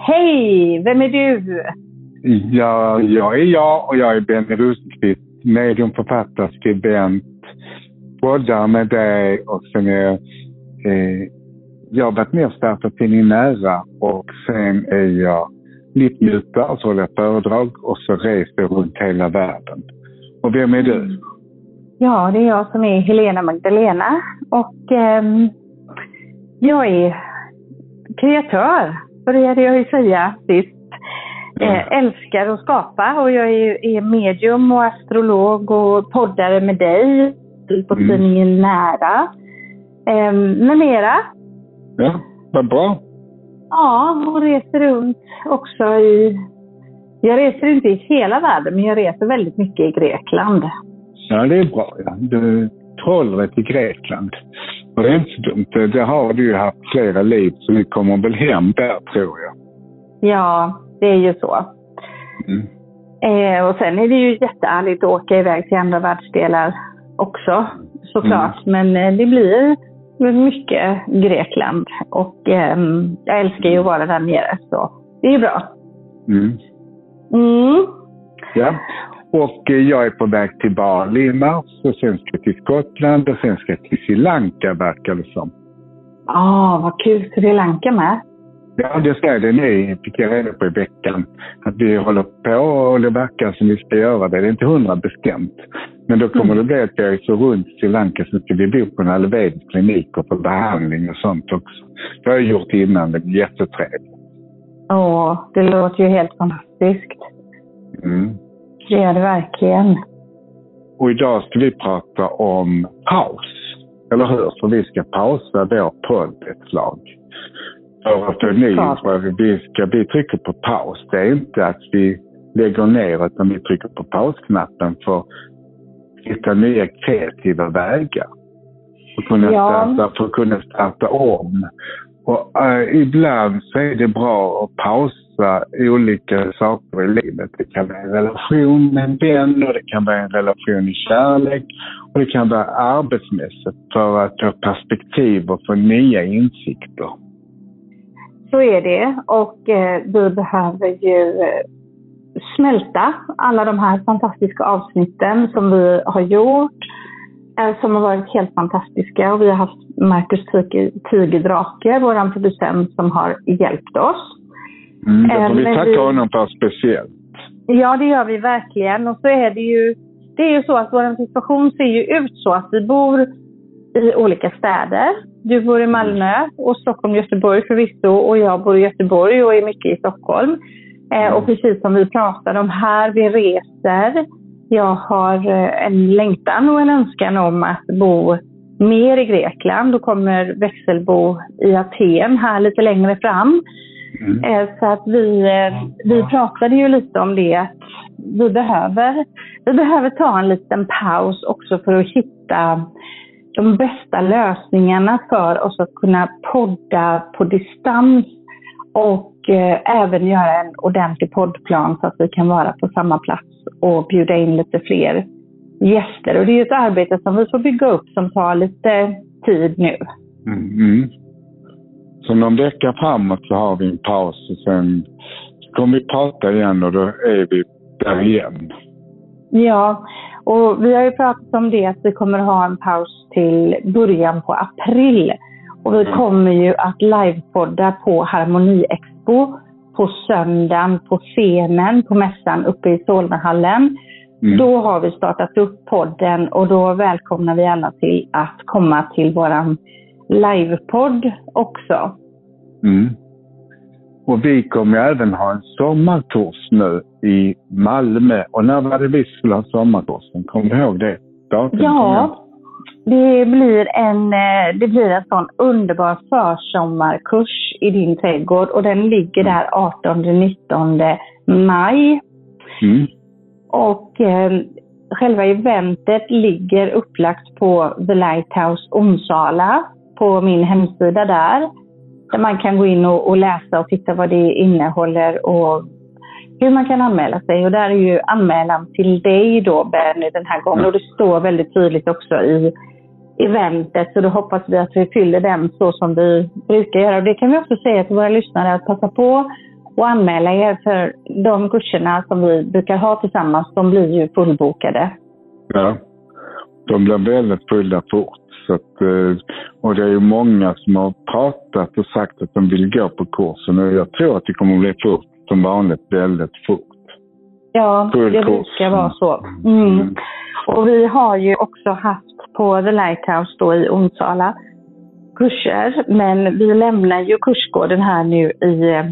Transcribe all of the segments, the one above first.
Hej! Vem är du? Ja, jag är jag och jag är Benny Rosqvist, mediumförfattare, skribent, poddar med dig och sen är eh, jag har varit med och startat tidningen Nära och sen är jag livsnjutare, så håller jag föredrag och så reser jag runt hela världen. Och vem är du? Ja, det är jag som är Helena Magdalena och eh, jag är kreatör, började jag ju säga sist. Eh, älskar att skapa och jag är, är medium och astrolog och poddare med dig på Mm. tidningen Nära. Eh, med mera. Ja, vad bra. Ja, och reser runt också i... Jag reser inte i hela världen, men jag reser väldigt mycket i Grekland. Ja, det är bra. Ja. Du, trollret i Grekland. Och det är inte så dumt. Det- har du ju haft flera liv, så vi kommer väl hem där, tror jag. Ja, det är ju så. Mm. Eh, och sen är det ju jättehärligt att åka iväg till andra världsdelar också, såklart. Men eh, det blir mycket Grekland och ehm, jag älskar ju att vara där nere, så det är ju bra. Mm. Mm. Ja. Och eh, jag är på väg till Bali i mars och sen ska jag till Skottland och sen ska jag till Sri Lanka verkar det som. Ah, vad kul! Sri Lanka med. Ja, det ska det ni fick jag reda på i veckan. Att vi håller på och det verkar som vi ska göra det. Det är inte hundra bestämt. Men då kommer Mm. det bli att jag är så runt Sri Lanka så ska vi bo på en ayurvedisk klinik och få behandling och sånt också. Det har jag gjort innan. Det är jättetrevligt. Åh, det låter ju helt fantastiskt. Mm. Det gör det verkligen. Och idag ska vi prata om paus. Eller hur? Så vi ska pausa vår podd ett slag. För att för ni, Klart. för vi, ska, vi trycker på paus. Det är inte att vi lägger ner utan vi trycker på pausknappen för att hitta nya kreativa vägar. För att kunna, Ja. starta, för att kunna starta om. Och eh, ibland så är det bra att pausa olika saker i livet. Det kan vara en relation med en vän och det kan vara en relation i kärlek och det kan vara arbetsmässigt för att få perspektiv och få nya insikter. Så är det. Och eh, vi behöver ju eh, smälta alla de här fantastiska avsnitten som vi har gjort. Eh, som har varit helt fantastiska. Och vi har haft Marcus Tigerdrake, vår producent, som har hjälpt oss. Mm, det Eh, får vi tacka vi- honom för speciellt. Ja, det gör vi verkligen. Och så är det ju, det är ju så att vår situation ser ju ut så att vi bor i olika städer. Du bor i Malmö och Stockholm, Göteborg förvisso och jag bor i Göteborg och är mycket i Stockholm. Eh, och precis som vi pratade om här, vi reser. Jag har eh, en längtan och en önskan om att bo mer i Grekland och kommer växelbo i Aten här lite längre fram. Mm. Eh, Så att vi, eh, vi pratade ju lite om det att vi behöver, vi behöver ta en liten paus också för att hitta de bästa lösningarna för oss att kunna podda på distans och eh, även göra en ordentlig poddplan så att vi kan vara på samma plats och bjuda in lite fler gäster. Och det är ju ett arbete som vi får bygga upp som tar lite tid nu. Mm. Så någon vecka framåt så har vi en paus och sen kommer vi prata igen och då är vi där igen. Ja, och vi har ju pratat om det att vi kommer ha en paus till början på april. Och vi Mm. kommer ju att livepodda på Harmoni Expo på söndagen på scenen på mässan uppe i Solnahallen. Mm. Då har vi startat upp podden och då välkomnar vi alla till att komma till våran livepodd också. Mm. Och vi kommer även ha en sommarkurs nu i Malmö. Och när var det vi skulle ha sommarkursen? Kommer du ihåg det? Datum Ja, det blir en, eh, det blir en sån underbar försommarkurs i din trädgård och den ligger där 18-19 maj. Mm. Och eh, själva eventet ligger upplagt på The Lighthouse Onsala på min hemsida där. Där man kan gå in och, och läsa och titta vad det innehåller och hur man kan anmäla sig. Och där är ju anmälan till dig då Benny den här gången. Och det står väldigt tydligt också i eventet. Så då hoppas vi att vi fyller den så som vi brukar göra. Och det kan vi också säga till våra lyssnare att passa på och anmäla er för de kurserna som vi brukar ha tillsammans, de blir ju fullbokade. Ja, de blir väldigt fulla fort. Så att, eh, och det är ju många som har pratat och sagt att de vill gå på kursen och jag tror att det kommer att bli fort, som vanligt väldigt fort. Ja, Full det brukar vara så. Mm. Mm. Och vi har ju också haft på The Lighthouse då i Onsala kurser, men vi lämnar ju kursgården här nu i eh,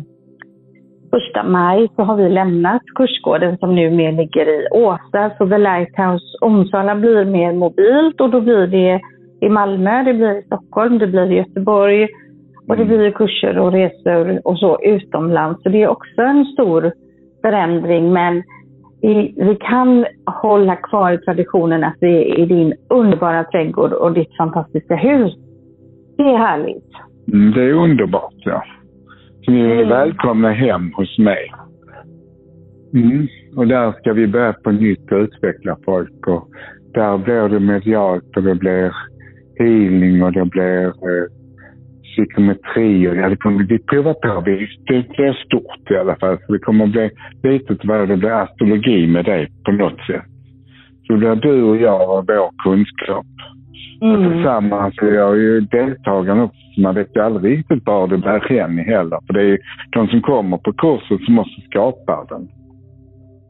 första maj så har vi lämnat kursgården som nu mer ligger i Åsa. Så The Lighthouse Onsala blir mer mobilt och då blir det i Malmö, det blir i Stockholm, det blir i Göteborg och det mm. blir kurser och resor och så utomlands. Så det är också en stor förändring men vi kan hålla kvar traditionen att vi är i din underbara trädgård och ditt fantastiska hus. Det är härligt. Mm, det är underbart, ja. Ni är mm. välkomna hem hos mig. Mm. Och där ska vi börja på nytt och utveckla folk. Och där blir det medialt och det blir healing och det blir eh, psykometri och det kommer, vi provar på. Det blir stort i alla fall. Så det kommer bli lite vad det blir astrologi med det på något sätt. Så det blir du och jag och vår kunskap. Mm. Och tillsammans är jag ju deltagarna också. Man vet ju aldrig riktigt var det bär hän heller. För det är ju de som kommer på kursen som också skapar den.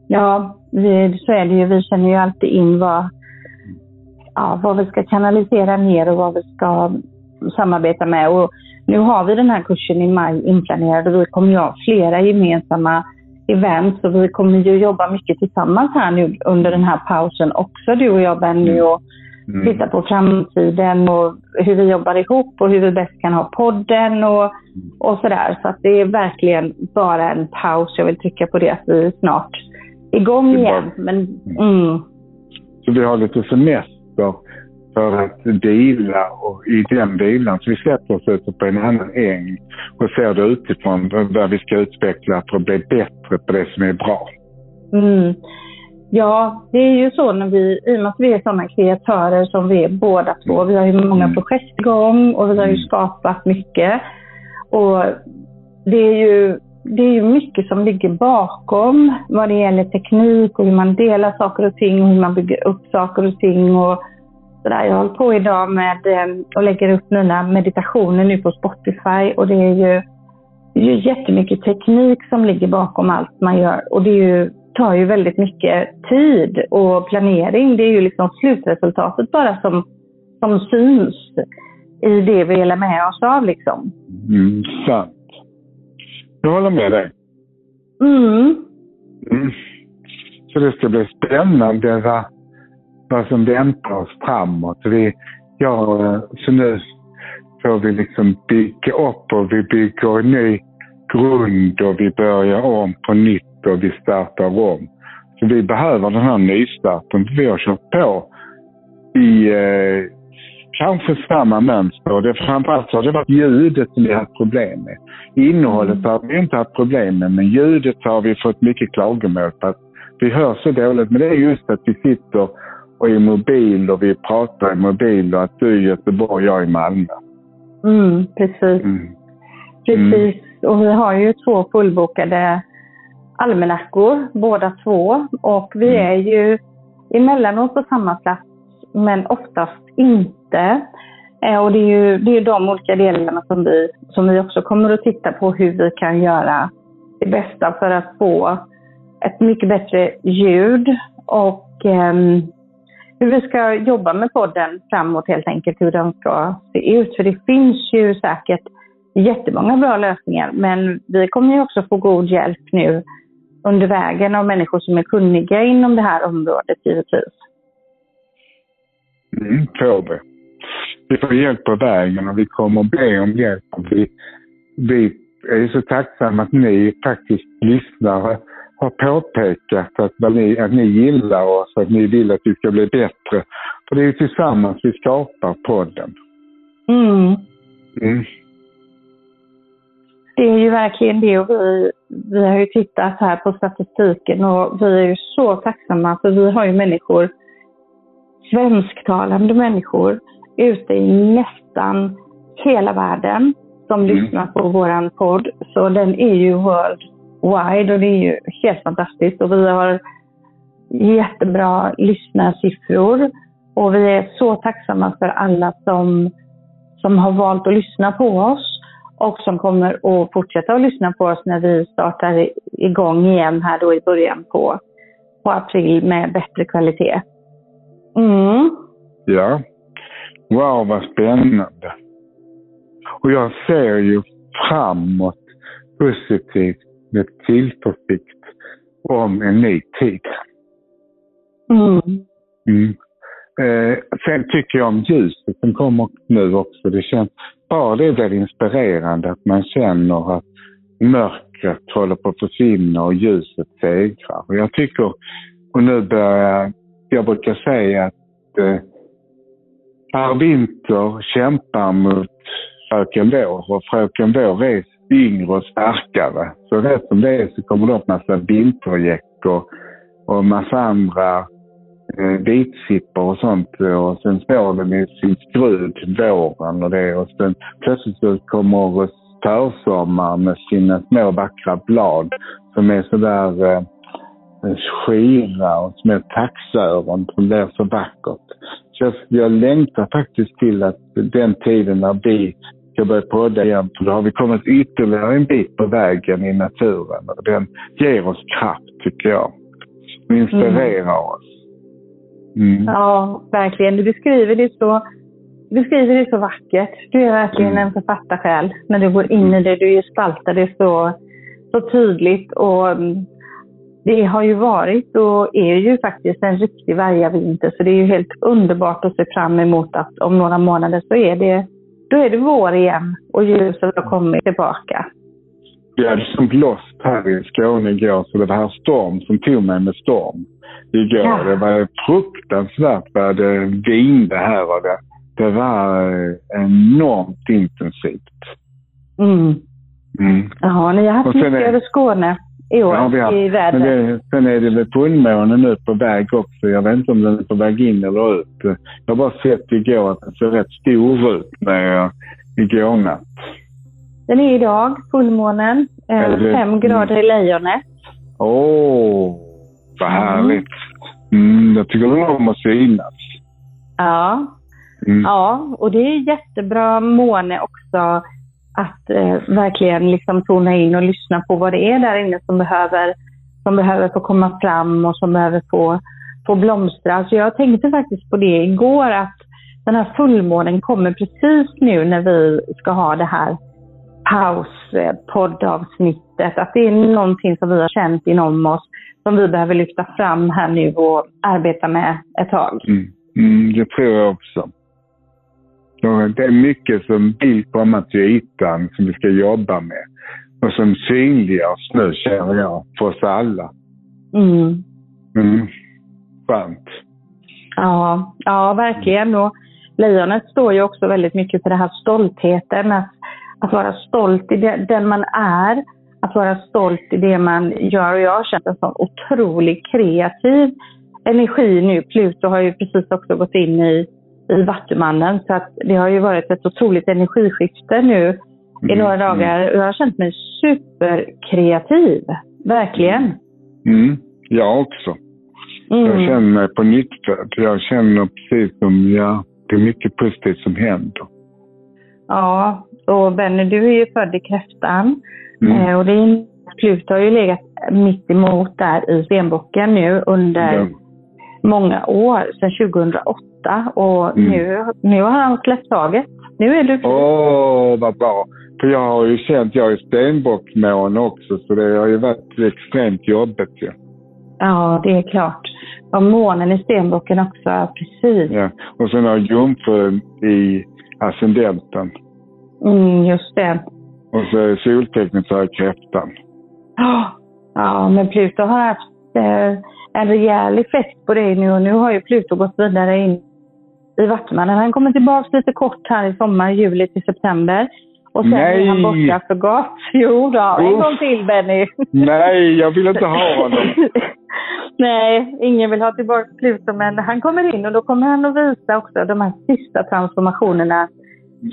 Ja, vi, så är det ju. Vi känner ju alltid in vad, ja, vad vi ska kanalisera ner och vad vi ska samarbeta med. Och nu har vi den här kursen i maj inplanerad och vi kommer ha flera gemensamma events och vi kommer ju jobba mycket tillsammans här nu under den här pausen också, du och jag Benny. Och mm. titta på framtiden och hur vi jobbar ihop och hur vi bäst kan ha podden och, och sådär. Så att det är verkligen bara en paus. Jag vill trycka på det att vi är snart igång igen. Men, mm. Så vi har lite semester för att dela och i den vilan så vi sätter oss ute på en annan äng och ser det utifrån där vi ska utveckla för att bli bättre på det som är bra. Mm. Ja, det är ju så när vi, i och med att vi är sådana kreatörer som vi är båda två. Vi har ju många mm. projekt igång och vi har ju mm. skapat mycket. Och det är ju det är ju mycket som ligger bakom vad det gäller teknik och hur man delar saker och ting och hur man bygger upp saker och ting. Och sådär. Jag håller på idag med eh, och lägger upp mina meditationer nu på Spotify och det är ju, det är ju jättemycket teknik som ligger bakom allt man gör. Och det är ju tar ju väldigt mycket tid och planering. Det är ju liksom slutresultatet bara som, som syns i det vi delar med oss av. Liksom. Mm, sant. Jag håller med dig. Mm. Mm. Så det ska bli spännande vad, vad som väntar oss framåt. Vi, ja, så nu får vi liksom bygga upp och vi bygger en ny grund och vi börjar om på nytt och vi startar om. Så vi behöver den här nystarten. Vi har kört på i eh, kanske samma mönster. Det, framförallt har det varit ljudet som vi har haft problem med. Innehållet mm. har vi inte haft problem med, men ljudet har vi fått mycket klagomål på. Att vi hör så dåligt. Men det är just att vi sitter och är mobil och vi pratar i mobil och att du är i Göteborg och jag i Malmö. Mm, precis. Mm. Precis. Och vi har ju två fullbokade almanackor båda två och vi mm. är ju emellanåt på samma plats men oftast inte. Eh, och det är ju det är de olika delarna som vi, som vi också kommer att titta på hur vi kan göra det bästa för att få ett mycket bättre ljud och um, hur vi ska jobba med podden framåt helt enkelt, hur den ska se ut. För det finns ju säkert jättemånga bra lösningar, men vi kommer ju också få god hjälp nu under vägen av människor som är kunniga inom det här området givetvis. Mm, får vi. Får hjälp på vägen och vi kommer be om hjälp. Vi, vi är så tacksamma att ni faktiskt lyssnare har påpekat att, ni, att ni gillar oss, att ni vill att vi ska bli bättre. För det är ju tillsammans vi skapar podden. Mm. Mm det är ju verkligen det och vi, vi har ju tittat här på statistiken och vi är ju så tacksamma för vi har ju människor, svensktalande människor ute i nästan hela världen som mm. lyssnar på våran podd. Så den är ju world wide och det är ju helt fantastiskt. Och vi har jättebra lyssnarsiffror och vi är så tacksamma för alla som, som har valt att lyssna på oss och som kommer att fortsätta att lyssna på oss när vi startar igång igen här då i början på, på april med bättre kvalitet. Mm. Ja. Wow, vad spännande. Och jag ser ju framåt positivt med tillförsikt om en ny tid. Mm. Mm. Eh, sen tycker jag om ljuset som kommer nu också. Det känns, bara det blir inspirerande att man känner att mörkret håller på att försvinna och ljuset segrar. Och jag tycker, och nu börjar jag brukar säga att eh, Per Winter kämpar mot Fröken Vår och Fröken Vår är yngre och starkare. Så rätt som det är så kommer det upp massa vintergäck och, och massa andra eh, vitsippor och sånt. Och sen står den i sin skrud våren och det. Och sen plötsligt så kommer försommaren med sina små vackra blad som är sådär eh, skira och små taxöron som blir så vackert. Så jag, jag längtar faktiskt till att den tiden när vi ska börja podda igen. För då har vi kommit ytterligare en bit på vägen i naturen. Och den ger oss kraft, tycker jag. Och inspirerar mm. oss. Mm. Ja, verkligen. Du beskriver det så du beskriver det så vackert. Du är verkligen mm. en författarsjäl när du går in i det. Du gestaltar det så, så tydligt. Och mm, det har ju varit och är ju faktiskt en riktig vargavinter. Så det är ju helt underbart att se fram emot att om några månader så är det då är det vår igen och ljuset har kommit tillbaka. Vi hade som blåst här i Skåne igår, så det var här storm som tog mig med storm igår. Ja. Det var fruktansvärt vad det vingde här och det, det var eh, enormt intensivt. Mm. Mm. Ja, ni har haft mycket över Skåne i år ja, i vädret. Det, sen är det väl fullmånen nu på väg också. Jag vet inte om den är på väg in eller ut. Jag har bara sett igår att den ser rätt stor ut med igår natt. Den är idag, fullmånen. Eh, fem grader i lejonet. Åh, oh, vad mm. härligt. Mm, jag tycker den om att synas. Ja. Mm. Ja, och det är jättebra måne också att eh, verkligen liksom tona in och lyssna på vad det är där inne som behöver, som behöver få komma fram och som behöver få, få blomstra. Så jag tänkte faktiskt på det igår att den här fullmånen kommer precis nu när vi ska ha det här pauspoddavsnittet. Att det är någonting som vi har känt inom oss som vi behöver lyfta fram här nu och arbeta med ett tag. Mm. Mm, det tror jag också. Det är mycket som vill komma till ytan som vi ska jobba med. Och som synliggörs nu, känner jag, för oss alla. Mm. Mm. Skönt. Ja, ja, verkligen. Och lejonet står ju också väldigt mycket för den här stoltheten. Att, att vara stolt i det, den man är. Att vara stolt i det man gör. Och jag har känt en sån otroligt kreativ energi nu. Pluto har ju precis också gått in i i Vattumannen. Så att det har ju varit ett otroligt energiskifte nu mm. i några dagar. Och jag har känt mig superkreativ. Verkligen. Mm. Jag också. Mm. Jag känner mig på nytt Jag känner precis som, ja, det är mycket positivt som händer. Ja, och Benny, du är ju född i kräftan. Mm. Eh, och din Pluto har ju legat mitt emot där i stenbocken nu under ja. Många år, sedan 2008 och mm. nu, nu har han släppt taget. Nu är du fri. Åh, vad bra. För jag har ju känt, jag är stenbockmåne också, så det har ju varit extremt jobbigt ju. Ja. ja, det är klart. Och månen i stenbocken också, precis. Ja, och sen har jungfrun i ascendenten. Mm, just det. Och så är soltecknet så här kräftan. Ja, men Pluto har haft eh, en rejäl effekt på dig nu och nu har ju Pluto gått vidare in i Vattumannen. Han kommer tillbaka lite kort här i sommar, juli till september. Och sen Nej. är han borta för gott. Jo då, en gång till Benny. Nej, jag vill inte ha honom. Nej, ingen vill ha tillbaka Pluto, men han kommer in och då kommer han att visa också de här sista transformationerna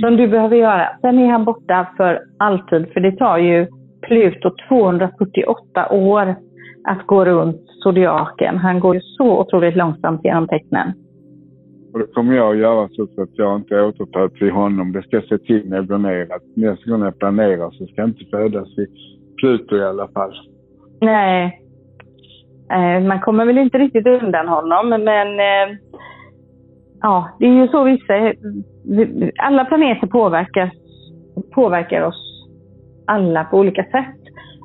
som du behöver göra. Sen är han borta för alltid, för det tar ju Pluto 248 år att gå runt zodiaken. Han går ju så otroligt långsamt genom tecknen. Och det kommer jag att göra så att jag inte återtar till honom. Det ska jag se till när jag. Att nästa gång jag planerar så ska jag inte födas i Pluto i alla fall. Nej. Eh, man kommer väl inte riktigt undan honom, men eh, ja, det är ju så vissa... Alla planeter påverkas, påverkar oss alla på olika sätt.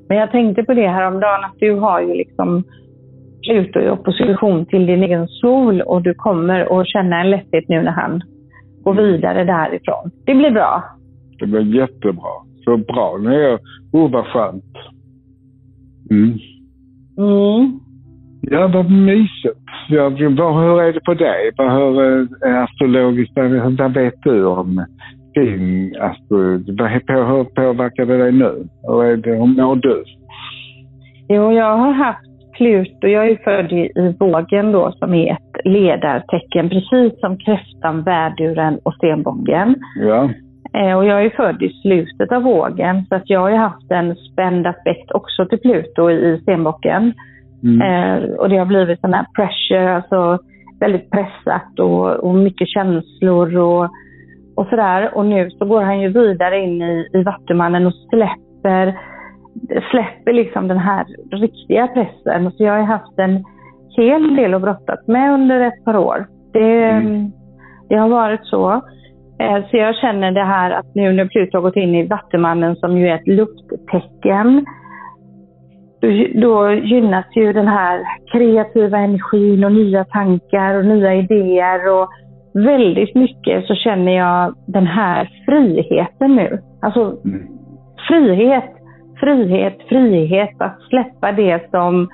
Men jag tänkte på det häromdagen att du har ju liksom Pluto i opposition till din egen sol och du kommer att känna en lätthet nu när han går vidare därifrån. Det blir bra. Det blir jättebra. Så bra. Nu är jag... Oh, vad skönt. Mm. Mm. Ja, vad mysigt. Ja, vad, hur är det på dig? Vad, hur är astrologiskt? Vad vet du om din astro... Hur påverkar det dig nu? Hur, är det, hur mår du? Jo, jag har haft Pluto, jag är född i, vågen då som är ett ledartecken, precis som kräftan, värduren och stenbocken. Ja. Eh, och jag är född i slutet av vågen, så att jag har haft en spänd aspekt också till Pluto i stenbocken. Mm. Eh, och det har blivit sån här pressure, alltså väldigt pressat och, och mycket känslor och, och sådär. Och nu så går han ju vidare in i, i Vattumannen och släpper släpper liksom den här riktiga pressen. Så jag har haft en hel del att brottas med under ett par år. Det, mm. det har varit så. Eh, så jag känner det här att nu när Pluto har gått in i Vattumannen som ju är ett lufttecken, då, då gynnas ju den här kreativa energin och nya tankar och nya idéer. Och väldigt mycket så känner jag den här friheten nu. Alltså mm. frihet frihet, frihet att släppa det som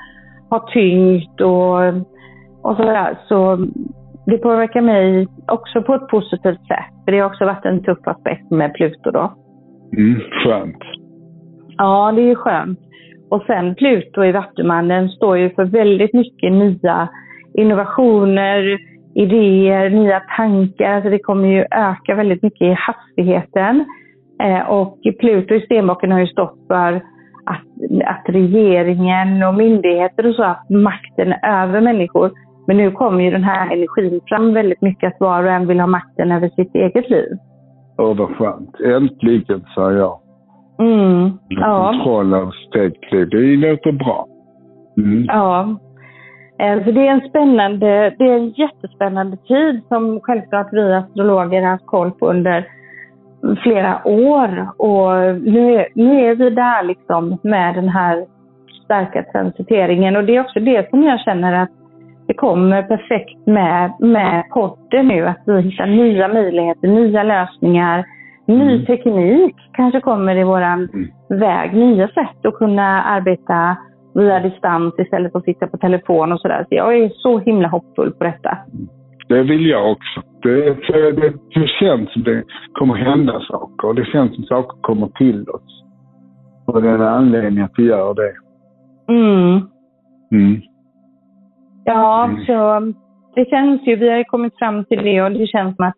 har tyngt och, och sådär. Så det påverkar mig också på ett positivt sätt. För det har också varit en tuff aspekt med Pluto då. Mm, skönt. Ja, det är skönt. Och sen Pluto i Vattumannen står ju för väldigt mycket nya innovationer, idéer, nya tankar. Alltså det kommer ju öka väldigt mycket i hastigheten. Eh, och Pluto i stenbocken har ju stått för att, att regeringen och myndigheter och så haft makten över människor. Men nu kommer ju den här energin fram väldigt mycket, att var och en vill ha makten över sitt eget liv. Åh, vad skönt. Äntligen, sa jag. Mm, ja. Kontroll av sitt eget liv. Det låter bra. Mm. Ja. Så det är en spännande, det är en jättespännande tid som självklart vi astrologer har haft koll på under flera år. Och nu är, nu är vi där liksom med den här starka transiteringen. Och det är också det som jag känner att det kommer perfekt med, med podden nu. Att vi hittar nya möjligheter, nya lösningar, ny mm. teknik kanske kommer i våran mm. väg. Nya sätt att kunna arbeta via distans istället för att sitta på telefon och sådär. Så jag är så himla hoppfull på detta. Det vill jag också. Det, det, det känns som det kommer hända saker och det känns som saker kommer till oss. Och det är en anledning att vi gör det. Mm. Mm. Ja, mm. så det känns ju, vi har ju kommit fram till det och det känns som att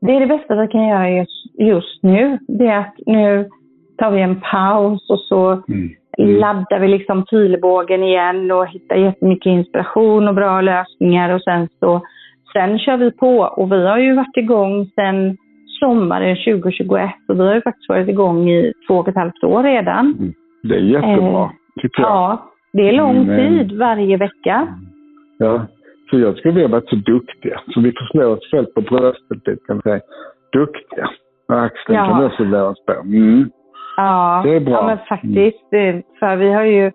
det är det bästa vi kan göra just, just nu. Det är att nu tar vi en paus och så mm. Mm. laddar vi liksom pilbågen igen och hittar jättemycket inspiration och bra lösningar och sen så Sen kör vi på och vi har ju varit igång sedan sommaren 2021 och vi har ju faktiskt varit igång i två och ett halvt år redan. Mm. Det är jättebra, eh, tycker jag. Ja, det är lång Men, tid varje vecka. Ja, så jag skulle vilja vara så duktiga så vi får slå oss själva på bröstet lite kan säga. Duktiga. Axeln ja. kan vi också slå oss på. Mm. Ja, det är bra. ja, men faktiskt. Mm. För vi har ju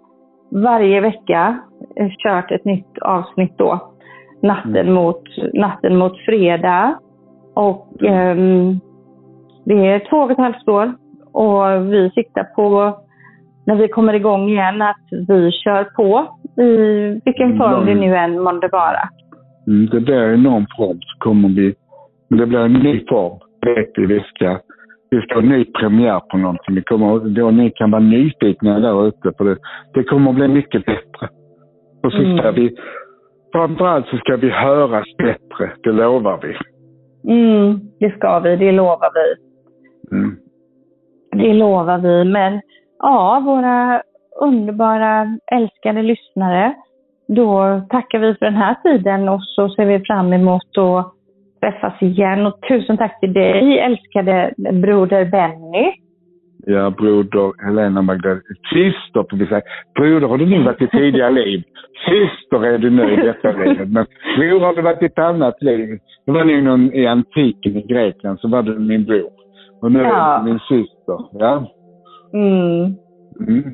varje vecka kört ett nytt avsnitt då natten, mm. mot, natten mot fredag. Och um, det är två och ett halvt år och vi siktar på, när vi kommer igång igen, att vi kör på i vilken form det nu än månde vara. Mm, det blir i någon form så kommer vi, det blir en ny form. Vet vi, vi ska, vi ska ha en ny premiär på någonting. Det kommer, då ni kan vara nyfikna där ute för det, det kommer att bli mycket bättre. Och så ska mm. vi framförallt så ska vi höras bättre, det lovar vi. Mm, det ska vi, det lovar vi. Mm. Det lovar vi, men ja, våra underbara, älskade lyssnare. Då tackar vi för den här tiden och så ser vi fram emot att träffas igen. Och tusen tack till dig, älskade broder Benny. Ja, broder Helena Magdalena. Syster får vi säga. Broder har du nu varit i tidigare liv. Syster är du nu i detta livet. Men bror har du varit i ett annat liv. Det var nog någon i antiken i Grekland så var du min bror. Och nu ja. är du min syster. Ja. Mm. Mm.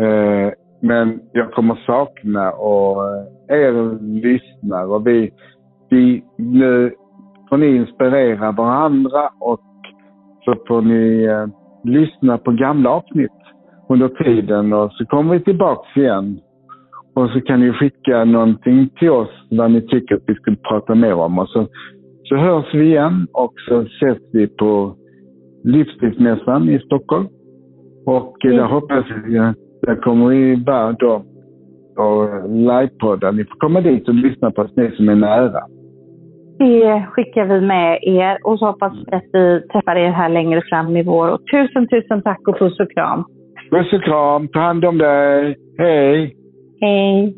Eh, men jag kommer sakna och eh, er lyssnare och vi, vi nu får ni inspirera varandra och så får ni eh, lyssna på gamla avsnitt under tiden och så kommer vi tillbaks igen. Och så kan ni skicka någonting till oss vad ni tycker att vi skulle prata mer om. Och så, så hörs vi igen och så ses vi på Livsstilsmässan i Stockholm. Och mm. där hoppas jag, där kommer vi vara då och livepodda. Ni får komma dit och lyssna på oss, ni som är nära. Det skickar vi med er och så hoppas vi att vi träffar er här längre fram i vår. Och tusen, tusen tack och puss och kram. Puss och kram. Ta hand om dig. Hej. Hej.